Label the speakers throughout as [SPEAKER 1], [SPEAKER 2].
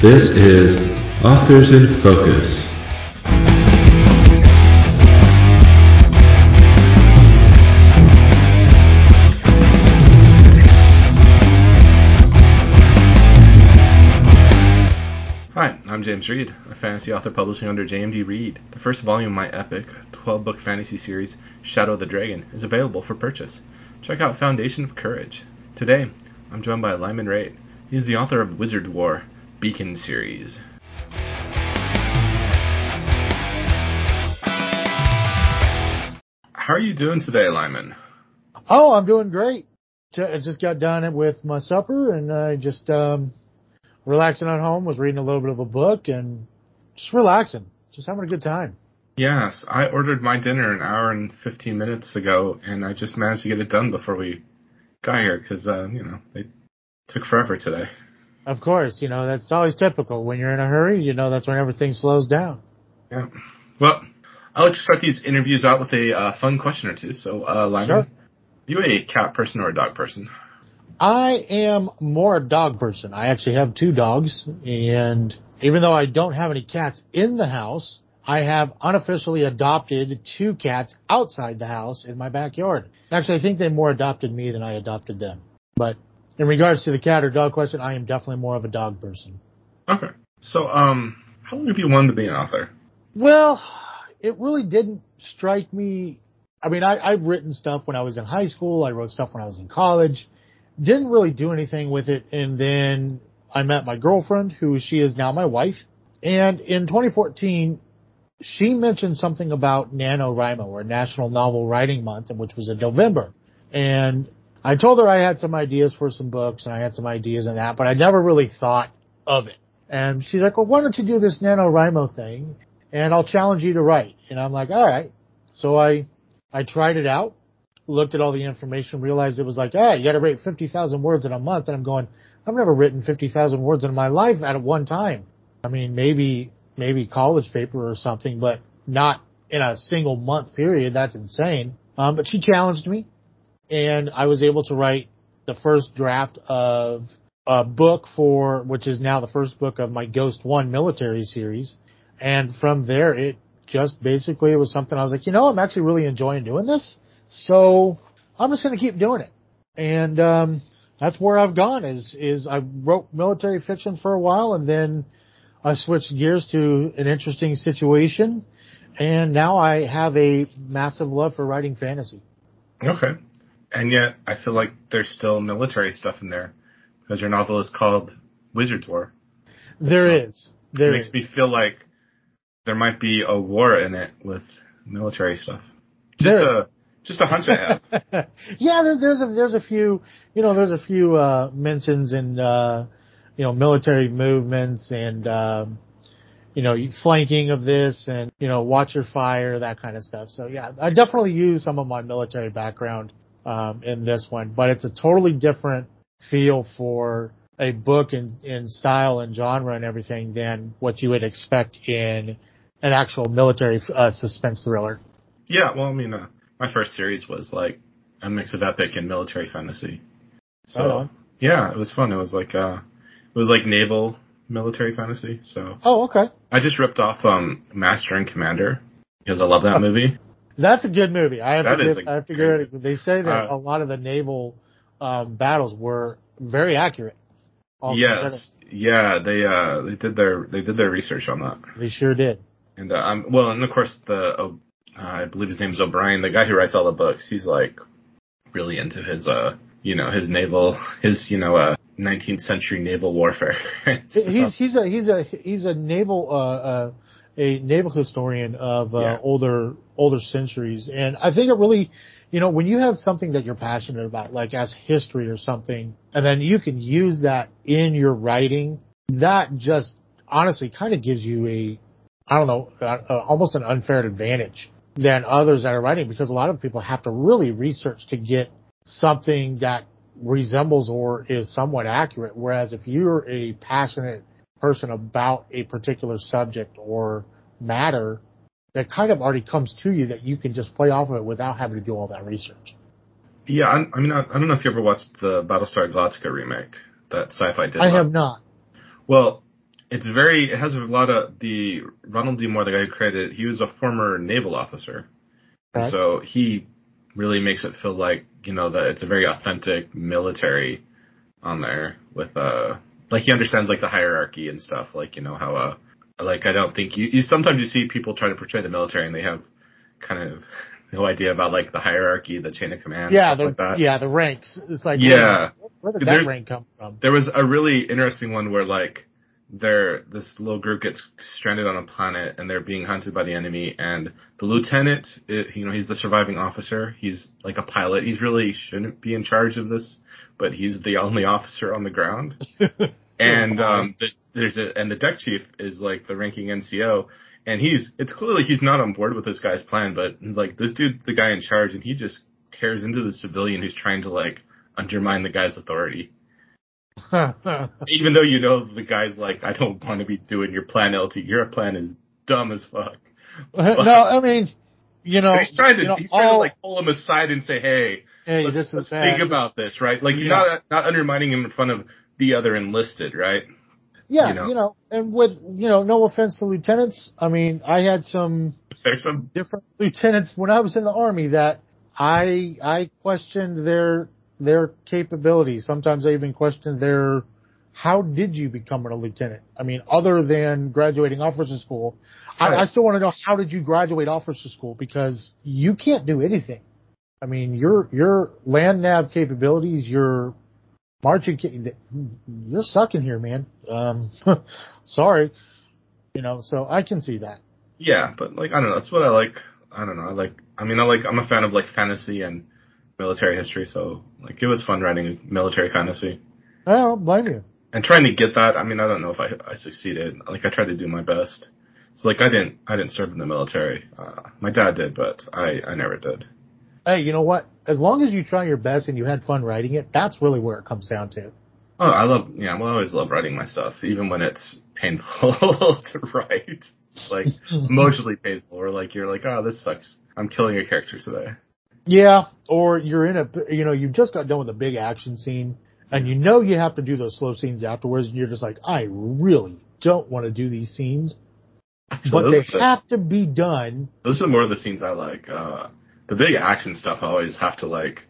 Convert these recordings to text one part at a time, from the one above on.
[SPEAKER 1] This is Authors in Focus.
[SPEAKER 2] Hi, I'm James Reid, a fantasy author publishing under JMD Reid. The first volume of my epic 12 book fantasy series, Shadow of the Dragon, is available for purchase. Check out Foundation of Courage. Today, I'm joined by Lyman Rate. He's the author of Wizard War Beacon series. How are you doing today, Lyman?
[SPEAKER 3] Oh, I'm doing great. I just got done with my supper and I just um, relaxing at home. Was reading a little bit of a book and just relaxing, just having a good time.
[SPEAKER 2] Yes, I ordered my dinner an hour and 15 minutes ago, and I just managed to get it done before we got here because, uh, you know, they took forever today.
[SPEAKER 3] Of course, you know that's always typical. When you're in a hurry, you know that's when everything slows down.
[SPEAKER 2] Yeah. Well, I'll let you start these interviews out with a uh, fun question or two. So, uh, Lyman,
[SPEAKER 3] Sure.
[SPEAKER 2] are you a cat person or a dog person?
[SPEAKER 3] I am more a dog person. I actually have two dogs, and even though I don't have any cats in the house, I have unofficially adopted two cats outside the house in my backyard. Actually, I think they more adopted me than I adopted them. But in regards to the cat or dog question, I am definitely more of a dog person.
[SPEAKER 2] Okay. So, um, how long have you wanted to be an author?
[SPEAKER 3] Well, it really didn't strike me. I mean, I, I've written stuff when I was in high school. I wrote stuff when I was in college. Didn't really do anything with it. And then I met my girlfriend, who she is now my wife. And in 2014, she mentioned something about NaNoWriMo or National Novel Writing Month, and which was in November. And I told her I had some ideas for some books and I had some ideas and that, but I never really thought of it. And she's like, well, why don't you do this NaNoWriMo thing and I'll challenge you to write. And I'm like, all right. So I, I tried it out, looked at all the information, realized it was like, ah, you got to write 50,000 words in a month. And I'm going, I've never written 50,000 words in my life at one time. I mean, maybe, maybe college paper or something, but not in a single month period. That's insane. Um, but she challenged me and I was able to write the first draft of a book for, which is now the first book of my Ghost One military series. And from there, it just basically was something I was like, you know, I'm actually really enjoying doing this. So I'm just going to keep doing it. And, um, that's where I've gone is, is I wrote military fiction for a while and then I switched gears to an interesting situation. And now I have a massive love for writing fantasy.
[SPEAKER 2] Okay. And yet, I feel like there's still military stuff in there because your novel is called Wizard's War.
[SPEAKER 3] There
[SPEAKER 2] So,
[SPEAKER 3] is. There
[SPEAKER 2] it makes
[SPEAKER 3] is.
[SPEAKER 2] me feel like there might be a war in it with military stuff. Just
[SPEAKER 3] There-
[SPEAKER 2] a just a hunch I have.
[SPEAKER 3] yeah, there, there's a there's a few you know there's a few uh, mentions in uh, you know military movements and um, you know flanking of this and you know watch your fire that kind of stuff. So yeah, I definitely use some of my military background um, in this one, but it's a totally different feel for a book in, in style and genre and everything than what you would expect in an actual military uh, suspense thriller.
[SPEAKER 2] yeah, well, I mean, uh, my first series was like a mix of epic and military fantasy. So
[SPEAKER 3] on.
[SPEAKER 2] yeah, it was fun. It was like uh, it was like naval military fantasy. So
[SPEAKER 3] Oh, okay.
[SPEAKER 2] I just ripped off um Master and Commander because I love that movie.
[SPEAKER 3] That's a good movie. I have
[SPEAKER 2] That
[SPEAKER 3] to give, I have to give it. They say that
[SPEAKER 2] Uh,
[SPEAKER 3] a lot of the naval um, battles were very accurate.
[SPEAKER 2] Yes, yeah, they uh they did their they did their research on that.
[SPEAKER 3] they sure did.
[SPEAKER 2] And uh, um, well, and of course the uh, I believe his name's O'Brian, the guy who writes all the books. He's like really into his uh you know his naval his you know uh 19th century naval warfare.
[SPEAKER 3] He's he's a he's a he's a naval uh, uh, a naval historian of uh,
[SPEAKER 2] Yeah.
[SPEAKER 3] older older centuries, and I think it really, you know, when you have something that you're passionate about, like as history or something, and then you can use that in your writing, that just honestly kind of gives you a, I don't know, uh, uh, almost an unfair advantage than others that are writing because a lot of people have to really research to get something that resembles or is somewhat accurate. Whereas if you're a passionate person about a particular subject or matter, that kind of already comes to you that you can just play off of it without having to do all that research.
[SPEAKER 2] yeah, I, I mean I, I don't know if you ever watched the Battlestar Galactica remake that Sci-Fi did.
[SPEAKER 3] I
[SPEAKER 2] not.
[SPEAKER 3] have not.
[SPEAKER 2] Well, it's very it has a lot of the Ronald D. Moore, the guy who created it, he was a former naval officer. And so he really makes it feel like, you know, that it's a very authentic military on there with uh like he understands like the hierarchy and stuff, like, you know, how uh like I don't think you, you sometimes you see people try to portray the military and they have kind of no idea about like the hierarchy, the chain of command,
[SPEAKER 3] Yeah, the
[SPEAKER 2] like that.
[SPEAKER 3] yeah the ranks. It's like
[SPEAKER 2] Yeah.
[SPEAKER 3] where, where did
[SPEAKER 2] There's-
[SPEAKER 3] that rank come from?
[SPEAKER 2] There was a really interesting one where like they're this little group gets stranded on a planet and they're being hunted by the enemy and the lieutenant it, you know he's the surviving officer. He's like a pilot. He's really shouldn't be in charge of this but he's the only officer on the ground. And um the, there's a and the deck chief is like the ranking NCO and he's it's clearly he's not on board with this guy's plan but like this dude the guy in charge and he just tears into the civilian who's trying to like undermine the guy's authority even though you know the guy's like, I don't want to be doing your plan, LT. Your plan is dumb as fuck.
[SPEAKER 3] no, I mean, you know,
[SPEAKER 2] he's trying to,
[SPEAKER 3] you know,
[SPEAKER 2] he's trying to like pull him aside and say, hey,
[SPEAKER 3] hey,
[SPEAKER 2] let's,
[SPEAKER 3] this
[SPEAKER 2] let's think about this, right? Like, you're
[SPEAKER 3] Yeah.
[SPEAKER 2] not not undermining him in front of the other enlisted, right?
[SPEAKER 3] yeah,
[SPEAKER 2] you know.
[SPEAKER 3] you know, and with you know, no offense to lieutenants, I mean, I had some
[SPEAKER 2] There's some,
[SPEAKER 3] different lieutenants when I was in the army that I I questioned their their capabilities. Sometimes I even question their how did you become a lieutenant? I mean, other than graduating officer school, I, I still want to know how did you graduate officer school because you can't do anything. I mean, your your land nav capabilities, your marching, you're sucking here, man. Um, sorry, you know. So I can see that.
[SPEAKER 2] yeah, but like, I don't know. That's what I like. I don't know. I like, I mean, I like, I'm a fan of like fantasy and military history. So like, it was fun writing a military fantasy.
[SPEAKER 3] I don't blame you.
[SPEAKER 2] and trying to get that. I mean, I don't know if I I succeeded. Like I tried to do my best. So like I didn't I didn't serve in the military. Uh, my dad did, but I I never did.
[SPEAKER 3] Hey, you know what? As long as you try your best and you had fun writing it, that's really where it comes down to.
[SPEAKER 2] Oh, I love yeah. Well, I always love writing my stuff, even when it's painful to write. Like emotionally painful, or like you're like, oh, this sucks. I'm killing a character today.
[SPEAKER 3] Yeah, or you're in a, you know, you've just got done with a big action scene and you know you have to do those slow scenes afterwards and you're just like, I really don't want to do these scenes,
[SPEAKER 2] So
[SPEAKER 3] but they
[SPEAKER 2] the,
[SPEAKER 3] have to be done.
[SPEAKER 2] those are more of the scenes I like. Uh, the big action stuff, I always have to like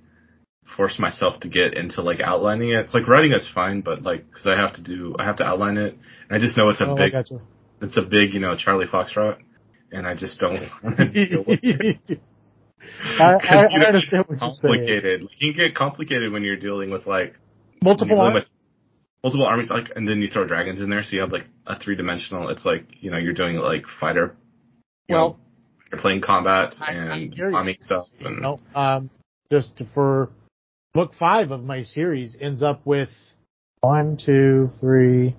[SPEAKER 2] force myself to get into like outlining it. It's like writing is fine, but like because I have to do, I have to outline it, and I just know it's a
[SPEAKER 3] Oh,
[SPEAKER 2] big it's a big, you know, Charlie Foxtrot, and I just don't
[SPEAKER 3] I, I,
[SPEAKER 2] you
[SPEAKER 3] I understand what you're saying.
[SPEAKER 2] complicated. It can get complicated when you're dealing with like
[SPEAKER 3] Multiple
[SPEAKER 2] you're dealing
[SPEAKER 3] arms.
[SPEAKER 2] with multiple armies, like, and then you throw dragons in there, so you have like a three dimensional. It's like you know you're doing like fighter. you
[SPEAKER 3] Well,
[SPEAKER 2] know, you're playing combat
[SPEAKER 3] I-
[SPEAKER 2] and
[SPEAKER 3] you.
[SPEAKER 2] bombing stuff, and
[SPEAKER 3] No, um, just for book five of my series ends up with one, two, three,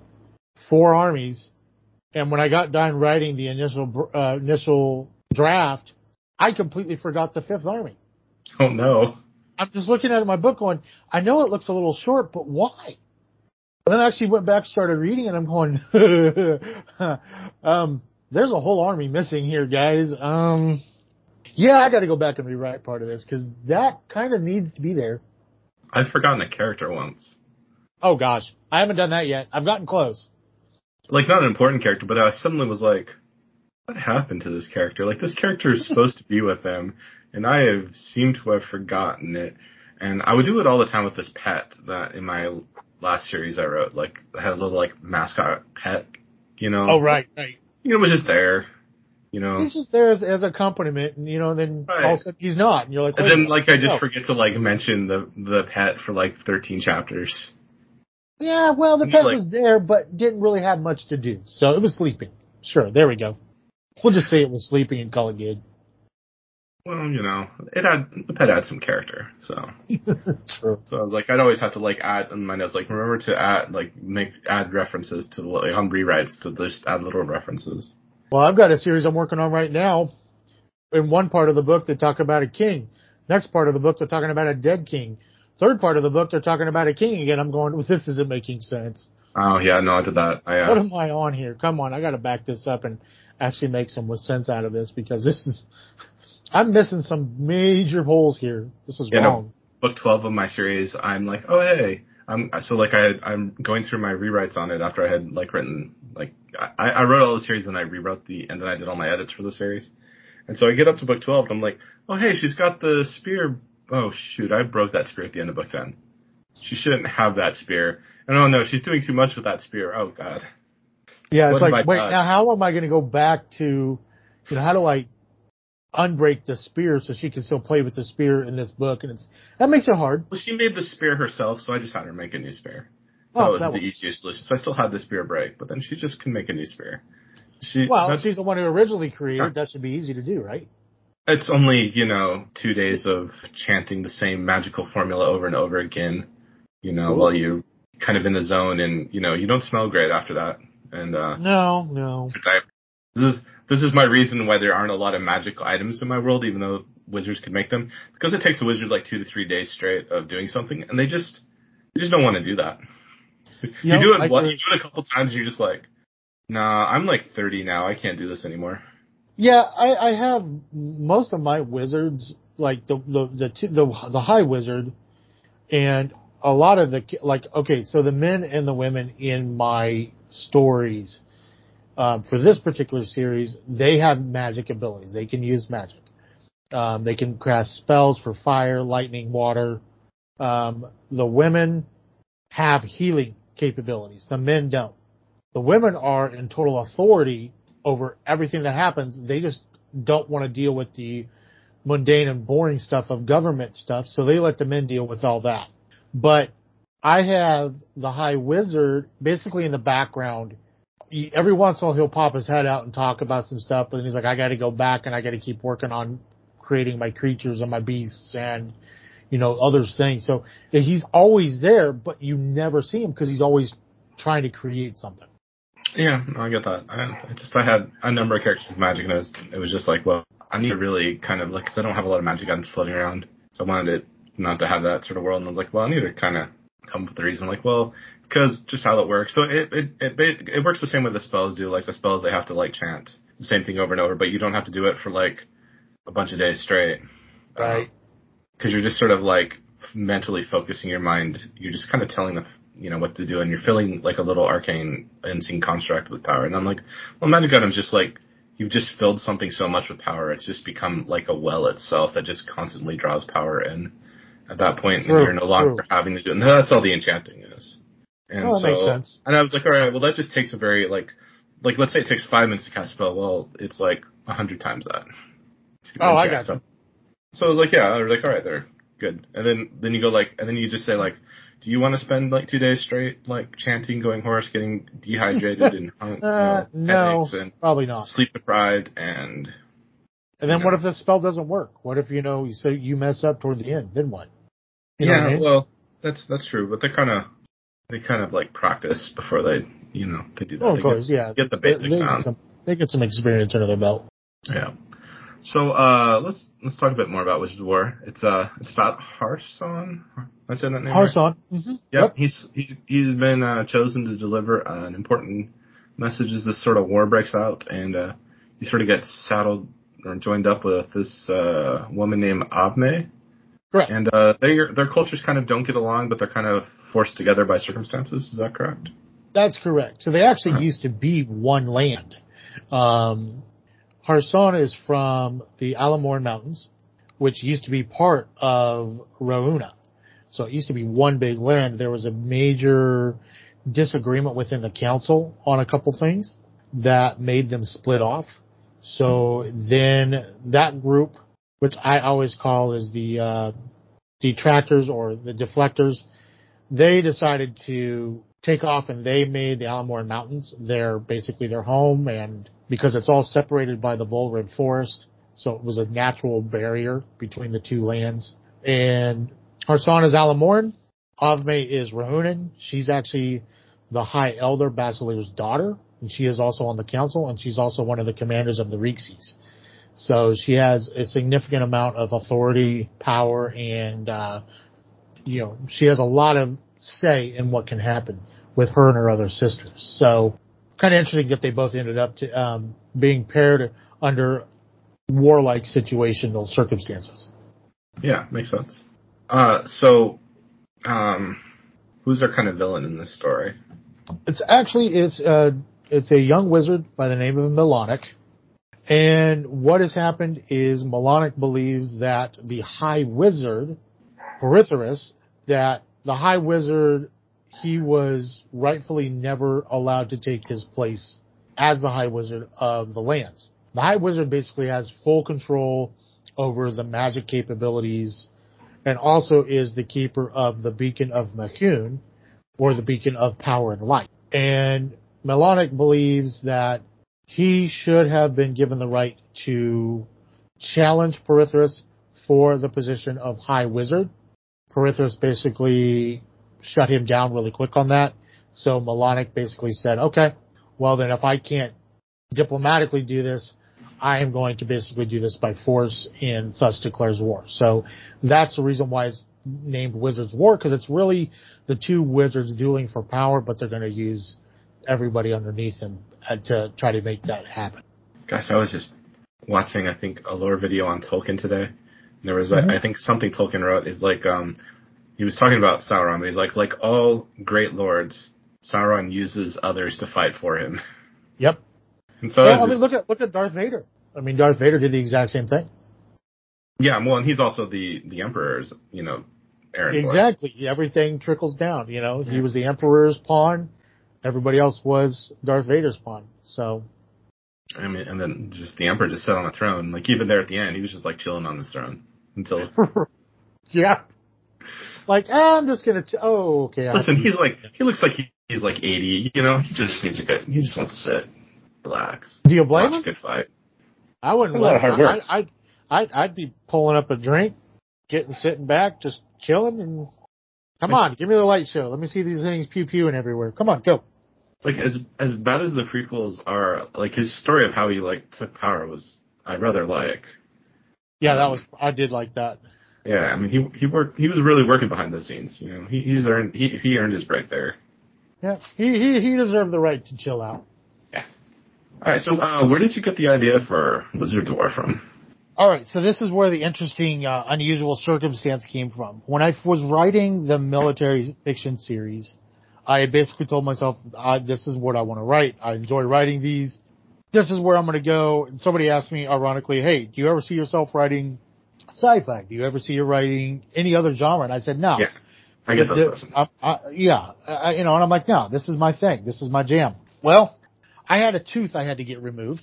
[SPEAKER 3] four armies. And when I got done writing the initial, uh, initial draft, I completely forgot the fifth army.
[SPEAKER 2] oh no,
[SPEAKER 3] I'm just looking at my book going, I know it looks a little short, but why? And then I actually went back, started reading and I'm going, um, there's a whole army missing here, guys. Um, yeah, I gotta go back and rewrite part of this because that kind of needs to be there.
[SPEAKER 2] I've forgotten a character once.
[SPEAKER 3] Oh gosh, I haven't done that yet. I've gotten close.
[SPEAKER 2] Like not an important character, but I suddenly was like, what happened to this character? Like this character is supposed to be with them, and I have seemed to have forgotten it. And I would do it all the time with this pet that in my last series I wrote. Like I had a little like mascot pet, you know.
[SPEAKER 3] Oh right, right.
[SPEAKER 2] You know, it was just there. You know.
[SPEAKER 3] He's just there as, as accompaniment, and you know, then
[SPEAKER 2] Right.
[SPEAKER 3] all of a sudden he's not, and you're like,
[SPEAKER 2] And then like I just
[SPEAKER 3] no.
[SPEAKER 2] forget to like mention the the pet for like 13 chapters.
[SPEAKER 3] Yeah, well, the
[SPEAKER 2] And
[SPEAKER 3] pet
[SPEAKER 2] like-
[SPEAKER 3] was there, but didn't really have much to do. So it was sleeping. Sure, there we go. We'll just say it was sleeping and call it good.
[SPEAKER 2] Well, you know, it had the pet had some character, so
[SPEAKER 3] True.
[SPEAKER 2] so I was like, I'd always have to like add in my notes, like remember to add like make add references to like on rewrites to just add little references.
[SPEAKER 3] Well, I've got a series I'm working on right now. In one part of the book, they talk about a king. Next part of the book, they're talking about a dead king. Third part of the book, they're talking about a king again. I'm going, well, this isn't making sense.
[SPEAKER 2] Oh yeah, no, I did that. I
[SPEAKER 3] What
[SPEAKER 2] uh,
[SPEAKER 3] am I on here? Come on, I got to back this up and actually make some sense out of this because this is, I'm missing some major holes here. This is
[SPEAKER 2] Yeah, no.
[SPEAKER 3] wrong.
[SPEAKER 2] book 12 of my series. I'm like, oh hey, I'm so like I I'm going through my rewrites on it after I had like written like I, I wrote all the series and I rewrote the and then I did all my edits for the series. And so I get up to book twelve and I'm like, oh hey, she's got the spear. Oh shoot, I broke that spear at the end of book ten. She shouldn't have that spear. And oh no, she's doing too much with that spear. Oh god.
[SPEAKER 3] Yeah, it's
[SPEAKER 2] What
[SPEAKER 3] like, wait, now how am I going to go back to, you know, how do I unbreak the spear so she can still play with the spear in this book? And it's, that makes it hard.
[SPEAKER 2] Well, she made the spear herself, so I just had her make a new spear. Oh, that
[SPEAKER 3] Oh,
[SPEAKER 2] was
[SPEAKER 3] that
[SPEAKER 2] the
[SPEAKER 3] was-
[SPEAKER 2] easiest solution. So I still had the spear break, but then she just can make a new spear. She
[SPEAKER 3] Well, she's the one who originally created, that should be easy to do, right?
[SPEAKER 2] It's only, you know, two days of chanting the same magical formula over and over again, you know,
[SPEAKER 3] Cool.
[SPEAKER 2] while you're kind of in the zone and, you know, you don't smell great after that. And, uh,
[SPEAKER 3] No, no.
[SPEAKER 2] this is, this is my reason why there aren't a lot of magical items in my world, even though wizards could make them. Because it takes a wizard like two to three days straight of doing something, and they just, they just don't want to do that. You,
[SPEAKER 3] know,
[SPEAKER 2] do it
[SPEAKER 3] I
[SPEAKER 2] one, you do it a couple times, and you're just like, nah, I'm like 30 now, I can't do this anymore.
[SPEAKER 3] Yeah, I, I have most of my wizards, like the the the two, the the high wizard, and a lot of the like. Okay, so the men and the women in my stories um, for this particular series, they have magic abilities. They can use magic. Um, they can cast spells for fire, lightning, water. Um, the women have healing capabilities. The men don't. The women are in total authority over everything that happens. They just don't want to deal with the mundane and boring stuff of government stuff, so they let the men deal with all that. But I have the High Wizard basically in the background. He- Every once in a while he'll pop his head out and talk about some stuff, but then he's like, I gotta go back and I gotta keep working on creating my creatures and my beasts and, you know, other things. So he's always there, but you never see him because he's always trying to create something.
[SPEAKER 2] Yeah, no, I get that. I, I just I had a number of characters with magic, and it was it was just like, well, I need to really kind of like because I don't have a lot of magic items floating around, so I wanted it not to have that sort of world. And I was like, well, I need to kind of come up with a reason. like, well, because just how it works. So it it it it, works the same way the spells do. Like the spells, they have to like chant the same thing over and over, but you don't have to do it for like a bunch of days straight.
[SPEAKER 3] Uh, right.
[SPEAKER 2] Because you're just sort of like mentally focusing your mind. You're just kind of telling them, you know, what to do, and you're filling like a little arcane unseen construct with power. And I'm like, well, magic items just like you've just filled something so much with power. It's just become like a well itself that just constantly draws power in. At that point,
[SPEAKER 3] True,
[SPEAKER 2] you're no longer
[SPEAKER 3] true.
[SPEAKER 2] having to do. And that's all the enchanting is. And
[SPEAKER 3] that
[SPEAKER 2] so,
[SPEAKER 3] makes sense.
[SPEAKER 2] and I was like, all right, well, that just takes a very like, like let's say it takes five minutes to cast a spell. Well, it's like a hundred times that.
[SPEAKER 3] Oh, I got you.
[SPEAKER 2] so I was like, yeah, I was like, all right, they're good. And then then you go like, and then you just say like, do you want to spend like two days straight like chanting, going hoarse, getting dehydrated and hung, you
[SPEAKER 3] Uh,
[SPEAKER 2] know,
[SPEAKER 3] no,
[SPEAKER 2] and
[SPEAKER 3] probably not.
[SPEAKER 2] sleep deprived and
[SPEAKER 3] And then
[SPEAKER 2] you
[SPEAKER 3] what if the spell doesn't work? What if you know you say you mess up toward the end? Then what? You know
[SPEAKER 2] yeah,
[SPEAKER 3] what I mean?
[SPEAKER 2] well, that's that's true, but they kind of they kind of like practice before they you know they do that.
[SPEAKER 3] Oh,
[SPEAKER 2] They
[SPEAKER 3] of course,
[SPEAKER 2] get,
[SPEAKER 3] yeah.
[SPEAKER 2] get the basics
[SPEAKER 3] they
[SPEAKER 2] down.
[SPEAKER 3] get some, they get some experience under their belt.
[SPEAKER 2] Yeah. So uh, let's let's talk a bit more about Wizard of War. It's uh it's about Harson. I said that name right?
[SPEAKER 3] Harson. Mm-hmm.
[SPEAKER 2] Yep, he's he's he's been uh, chosen to deliver an important message as this sort of war breaks out, and uh, he sort of gets saddled joined up with this uh, woman named Avme,
[SPEAKER 3] Correct.
[SPEAKER 2] and uh, their their cultures kind of don't get along, but they're kind of forced together by circumstances. Is that correct?
[SPEAKER 3] That's correct. So they actually
[SPEAKER 2] Huh.
[SPEAKER 3] used to be one land. Um, Harson is from the Alamorn Mountains, which used to be part of Rauna. So it used to be one big land. There was a major disagreement within the council on a couple things that made them split off. So then that group, which I always call is the uh, detractors or the deflectors, they decided to take off and they made the Alamorn Mountains their basically their home and because it's all separated by the Volred Forest, so it was a natural barrier between the two lands. And Harson is Alamorn, Avme is Rahunin. She's actually the High Elder Basilir's daughter, and she is also on the council, and she's also one of the commanders of the Reeksies. So she has a significant amount of authority, power, and uh, you know, she has a lot of say in what can happen with her and her other sisters. So kind of interesting that they both ended up to, um, being paired under warlike situational circumstances.
[SPEAKER 2] Yeah, makes sense. Uh, so, um, Who's our kind of villain in this story?
[SPEAKER 3] It's actually it's uh it's a young wizard by the name of Melanic. And what has happened is Melanic believes that the High Wizard, Purithras, that the High Wizard, he was rightfully never allowed to take his place as the High Wizard of the lands. The High Wizard basically has full control over the magic capabilities and also is the keeper of the Beacon of Mahun or the Beacon of Power and Light. And Melanic believes that he should have been given the right to challenge Purithras for the position of High Wizard. Purithras basically shut him down really quick on that. So Melanic basically said, okay, well then if I can't diplomatically do this, I am going to basically do this by force and thus declares war. So that's the reason why it's named Wizards War because it's really the two wizards dueling for power, but they're going to use everybody underneath them to try to make that happen.
[SPEAKER 2] Gosh, I was just watching, I think, a lore video on Tolkien today. And there was, mm-hmm. I think, something Tolkien wrote is like, um, he was talking about Sauron, but he's like, like all great lords, Sauron uses others to fight for him.
[SPEAKER 3] Yep. And so well, I mean, look at look at Darth Vader. I mean, Darth Vader did the exact same thing.
[SPEAKER 2] Yeah, well, and he's also the the Emperor's, you know, Aaron.
[SPEAKER 3] Exactly. Boy. Everything trickles down. You know, yeah. he was the Emperor's pawn. Everybody else was Darth Vader's pawn. So.
[SPEAKER 2] I mean, and then just the Emperor just sat on the throne. Like even there at the end, he was just like chilling on his throne until.
[SPEAKER 3] yeah. Like ah, I'm just gonna. T- oh, okay.
[SPEAKER 2] Listen, he's like he looks like he, he's like 80. You know, he just needs a good. He just wants to sit, relax.
[SPEAKER 3] Do you blame
[SPEAKER 2] watch
[SPEAKER 3] him?
[SPEAKER 2] a good fight.
[SPEAKER 3] I wouldn't. Let him. I, I'd, I'd I'd be pulling up a drink, getting sitting back, just chilling, and come on, give me the light show. Let me see these things pew pewing everywhere. Come on, go.
[SPEAKER 2] Like as as bad as the prequels are, like his story of how he like took power was I rather like.
[SPEAKER 3] Yeah, that was I did like that.
[SPEAKER 2] Yeah, I mean he he worked he was really working behind the scenes. You know, he he's earned he he earned his break there.
[SPEAKER 3] Yeah, he he he deserved the right to chill out.
[SPEAKER 2] Yeah. All right, so uh, where did you get the idea for Wizards' War from?
[SPEAKER 3] All right, so this is where the interesting, uh, unusual circumstance came from. When I was writing the military fiction series, I basically told myself, this is what I want to write. I enjoy writing these. This is where I'm going to go. And somebody asked me, ironically, hey, do you ever see yourself writing sci-fi? Do you ever see you writing any other genre? And I said, no.
[SPEAKER 2] Yeah, I get those
[SPEAKER 3] I, I, yeah, I, you know, and I'm like, no, this is my thing. This is my jam. Well, I had a tooth I had to get removed,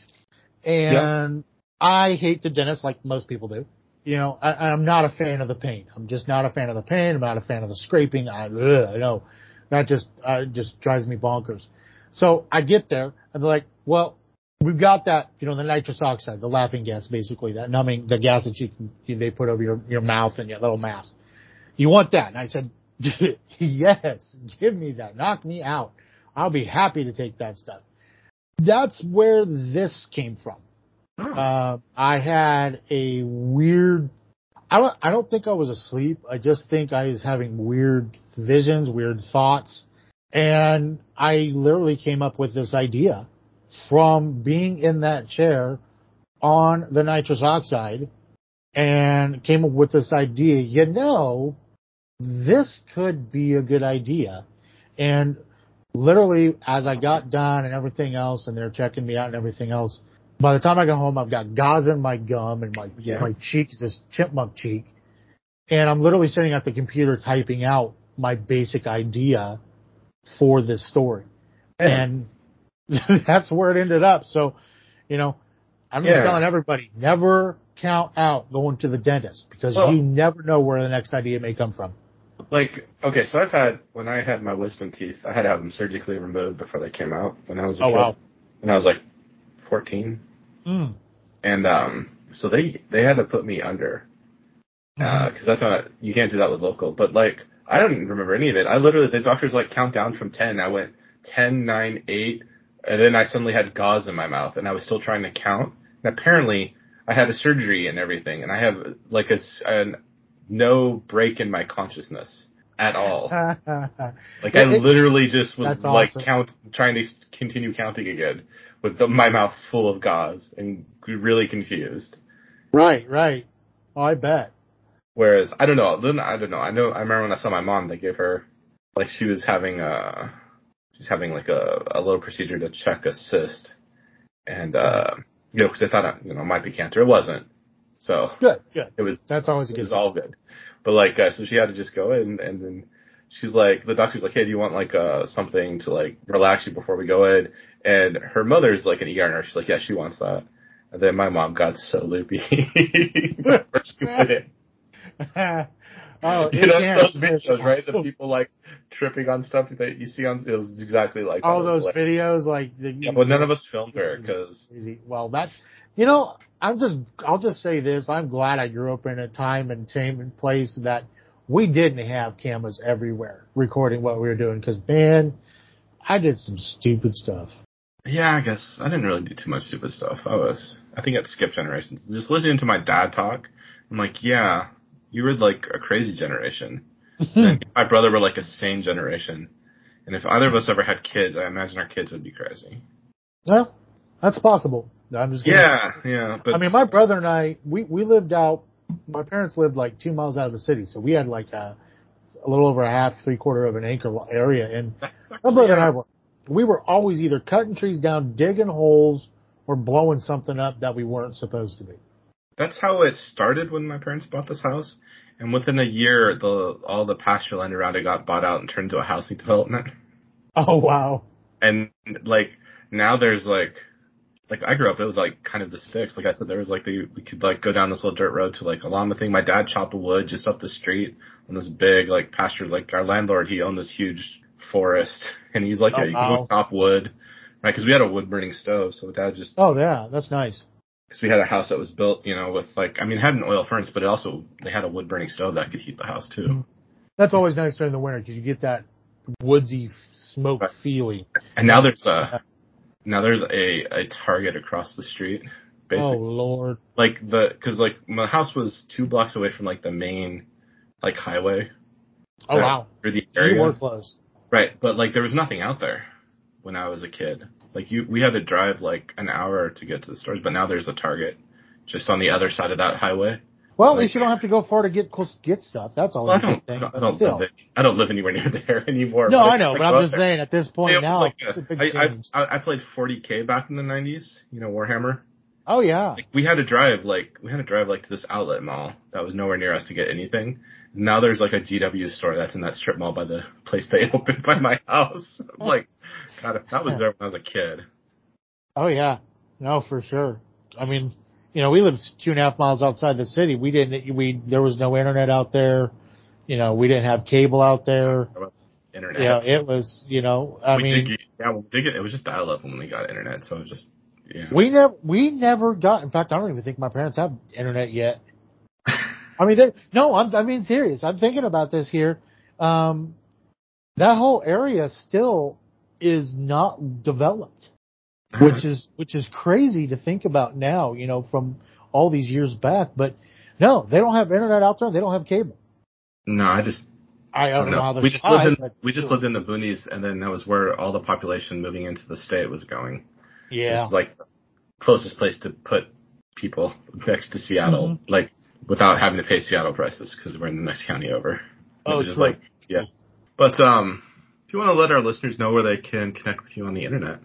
[SPEAKER 3] and I hate the dentist like most people do. You know, I, I'm not a fan of the pain. I'm just not a fan of the pain. I'm not a fan of the scraping. I, ugh, know that just uh, just drives me bonkers. So I get there and they're like, well, we've got that, you know, the nitrous oxide, the laughing gas, basically that numbing, the gas that you can, they put over your, your mouth and your little mask. You want that? And I said, yes, give me that. Knock me out. I'll be happy to take that stuff. That's where this came from. Oh. Uh, I had a weird. I don't. I don't think I was asleep. I just think I was having weird visions, weird thoughts, and I literally came up with this idea from being in that chair on the nitrous oxide, and came up with this idea. You know, this could be a good idea, and literally as I got done and everything else, and they're checking me out and everything else, by the time I got home, I've got gauze in my gum and my yeah. my cheek is this chipmunk cheek, and I'm literally sitting at the computer typing out my basic idea for this story, and that's where it ended up. So, you know, I'm just yeah. telling everybody never count out going to the dentist because well, you never know where the next idea may come from.
[SPEAKER 2] Like, okay, so I've had when I had my wisdom teeth, I had to have them surgically removed before they came out when I was a
[SPEAKER 3] oh,
[SPEAKER 2] kid.
[SPEAKER 3] Wow.
[SPEAKER 2] When I was like 14,
[SPEAKER 3] Mm.
[SPEAKER 2] And um, so they they had to put me under because uh, that's not you can't do that with local. But like I don't remember any of it. I literally the doctors like count down from ten. I went ten, nine, eight, and then I suddenly had gauze in my mouth, and I was still trying to count. And apparently, I had a surgery and everything, and I have like a, a no break in my consciousness at all. like I literally just was like awesome. count trying to continue counting again with the, my mouth full of gauze and really confused.
[SPEAKER 3] Right, right. Oh, I bet.
[SPEAKER 2] Whereas I don't know. Then I don't know. I know. I remember when I saw my mom. They gave her like she was having a she's having like a a little procedure to check a cyst, and uh, you know, because they thought you know it might be cancer, it wasn't. So
[SPEAKER 3] Good, good.
[SPEAKER 2] it was
[SPEAKER 3] That's always a
[SPEAKER 2] it
[SPEAKER 3] good
[SPEAKER 2] was all good. But like, uh, so she had to just go in, and then she's like, the doctor's like, hey, do you want like uh something to like relax you before we go in? And her mother's like an ER nurse. She's like, yeah, she wants that. And then my mom got so loopy. she went in.
[SPEAKER 3] oh,
[SPEAKER 2] you know those videos, right? The people like tripping on stuff that you see on. It was exactly like
[SPEAKER 3] all. Those
[SPEAKER 2] like-
[SPEAKER 3] videos, like the,
[SPEAKER 2] Yeah, but none of us filmed her because
[SPEAKER 3] Easy. Well, that's you know, I'm just I'll just say this. I'm glad I grew up in a time and time and place that we didn't have cameras everywhere recording what we were doing. Because man, I did some stupid stuff.
[SPEAKER 2] yeah, I guess I didn't really do too much stupid stuff. I was, I think it skipped generations. Just listening to my dad talk, I'm like, yeah, you were like a crazy generation. And my brother were like a sane generation. And if either of us ever had kids, I imagine our kids would be crazy.
[SPEAKER 3] well, that's possible. I'm just kidding.
[SPEAKER 2] Yeah, yeah, but
[SPEAKER 3] I mean, my brother and I, we, we lived out, my parents lived like two miles out of the city. So we had like a, a little over a half, three quarter of an acre area. And my brother and I were, we were always either cutting trees down, digging holes, or blowing something up that we weren't supposed to be.
[SPEAKER 2] That's how it started when my parents bought this house. And within a year, the all the pasture land around it got bought out and turned into a housing development.
[SPEAKER 3] Oh, wow.
[SPEAKER 2] And like now, there's like, like I grew up, it was like kind of the sticks. Like I said, there was like the we could like go down this little dirt road to like a llama thing. My dad chopped wood just up the street on this big like pasture. Like our landlord, he owned this huge forest, and he's like,
[SPEAKER 3] Oh,
[SPEAKER 2] yeah, you
[SPEAKER 3] wow.
[SPEAKER 2] can go chop wood, right? Because we had a wood burning stove, so dad just
[SPEAKER 3] Oh, yeah. That's nice.
[SPEAKER 2] because we had a house that was built, you know, with like, I mean, it had an oil furnace, but it also they had a wood burning stove that could heat the house too.
[SPEAKER 3] Mhm. That's always nice during the winter because you get that woodsy smoke
[SPEAKER 2] Right.
[SPEAKER 3] feeling.
[SPEAKER 2] And now there's a now there's a a Target across the street,
[SPEAKER 3] Oh,
[SPEAKER 2] basically.
[SPEAKER 3] Lord.
[SPEAKER 2] Like the because like my house was two blocks away from like the main like highway
[SPEAKER 3] Oh, wow.
[SPEAKER 2] for the
[SPEAKER 3] You were close.
[SPEAKER 2] right? But like there was nothing out there when I was a kid. Like you, we had to drive like an hour to get to the stores, but now there's a Target just on the other side of that highway.
[SPEAKER 3] Well, at
[SPEAKER 2] Like-
[SPEAKER 3] least you don't have to go far to get close, get stuff. That's
[SPEAKER 2] Well, I don't,
[SPEAKER 3] thing.
[SPEAKER 2] don't, I don't
[SPEAKER 3] still.
[SPEAKER 2] live, I don't live anywhere near there anymore.
[SPEAKER 3] No, I know,
[SPEAKER 2] like
[SPEAKER 3] but I'm just saying at this point
[SPEAKER 2] It
[SPEAKER 3] now,
[SPEAKER 2] like
[SPEAKER 3] it's a
[SPEAKER 2] a-
[SPEAKER 3] big
[SPEAKER 2] I. I, I played 40k back in the 90s. You know, Warhammer.
[SPEAKER 3] oh, yeah.
[SPEAKER 2] Like we had to drive like we had to drive like to this outlet mall that was nowhere near us to get anything. Now there's like a GW store that's in that strip mall by the place they opened by my house. I'm like, God, if that was there when I was a kid.
[SPEAKER 3] Oh, yeah. No, for sure. I mean, you know, we lived two and a half miles outside the city. We didn't, we, there was no internet out there. You know, we didn't have cable out there.
[SPEAKER 2] Internet.
[SPEAKER 3] Yeah, it was, you know, I
[SPEAKER 2] we
[SPEAKER 3] mean,
[SPEAKER 2] did yeah, we did get, it was just dial up when we got internet, so it was just yeah.
[SPEAKER 3] We never, we never got. In fact, I don't even think my parents have internet yet. I mean, they no, I'm, I mean, serious. I'm thinking about this here. Um, that whole area still is not developed, which is which is crazy to think about now. You know, from all these years back, but no, they don't have internet out there. They don't have cable.
[SPEAKER 2] no, I just
[SPEAKER 3] I don't know how they're
[SPEAKER 2] we just lived in we just lived in the boonies, and then that was where all the population moving into the state was going.
[SPEAKER 3] Yeah,
[SPEAKER 2] was like closest place to put people next to Seattle,
[SPEAKER 3] Mm-hmm.
[SPEAKER 2] like without having to pay Seattle prices because we're in the next county over.
[SPEAKER 3] Oh,
[SPEAKER 2] just like yeah. But um, if you want to let our listeners know where they can connect with you on the internet,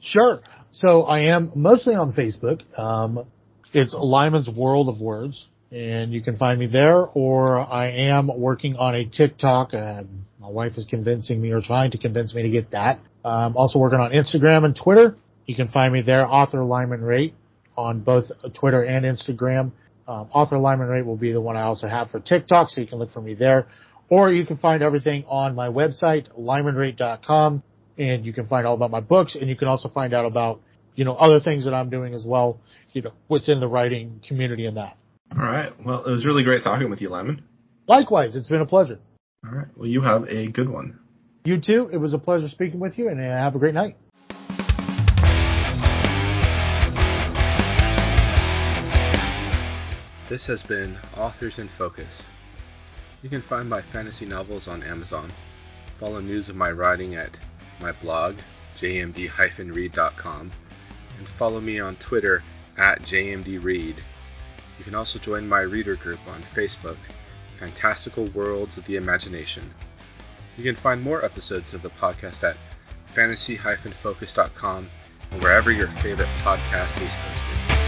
[SPEAKER 3] Sure. So I am mostly on Facebook. Um, it's Lyman's World of Words, and you can find me there. Or I am working on a TikTok. My wife is convincing me or trying to convince me to get that. I'm also working on Instagram and Twitter. You can find me there, author Lyman Rate, on both Twitter and Instagram. Um, author Lyman Rate will be the one I also have for TikTok, so you can look for me there. Or you can find everything on my website, lymanrate.com and you can find all about my books and you can also find out about, you know, other things that I'm doing as well, you know, within the writing community and that.
[SPEAKER 2] all right. Well, it was really great talking with you, Lemon.
[SPEAKER 3] Likewise, it's been a pleasure.
[SPEAKER 2] All right. Well, you have a good one.
[SPEAKER 3] You too. It was a pleasure speaking with you and uh, have a great night.
[SPEAKER 1] This has been Authors in Focus. You can find my fantasy novels on Amazon. Follow news of my writing at my blog, jmd-reid.com, and follow me on Twitter at jmdreid. You can also join my reader group on Facebook, Fantastical Worlds of the Imagination.
[SPEAKER 2] You can find more episodes of the podcast at fantasy-focus.com and wherever your favorite podcast is hosted.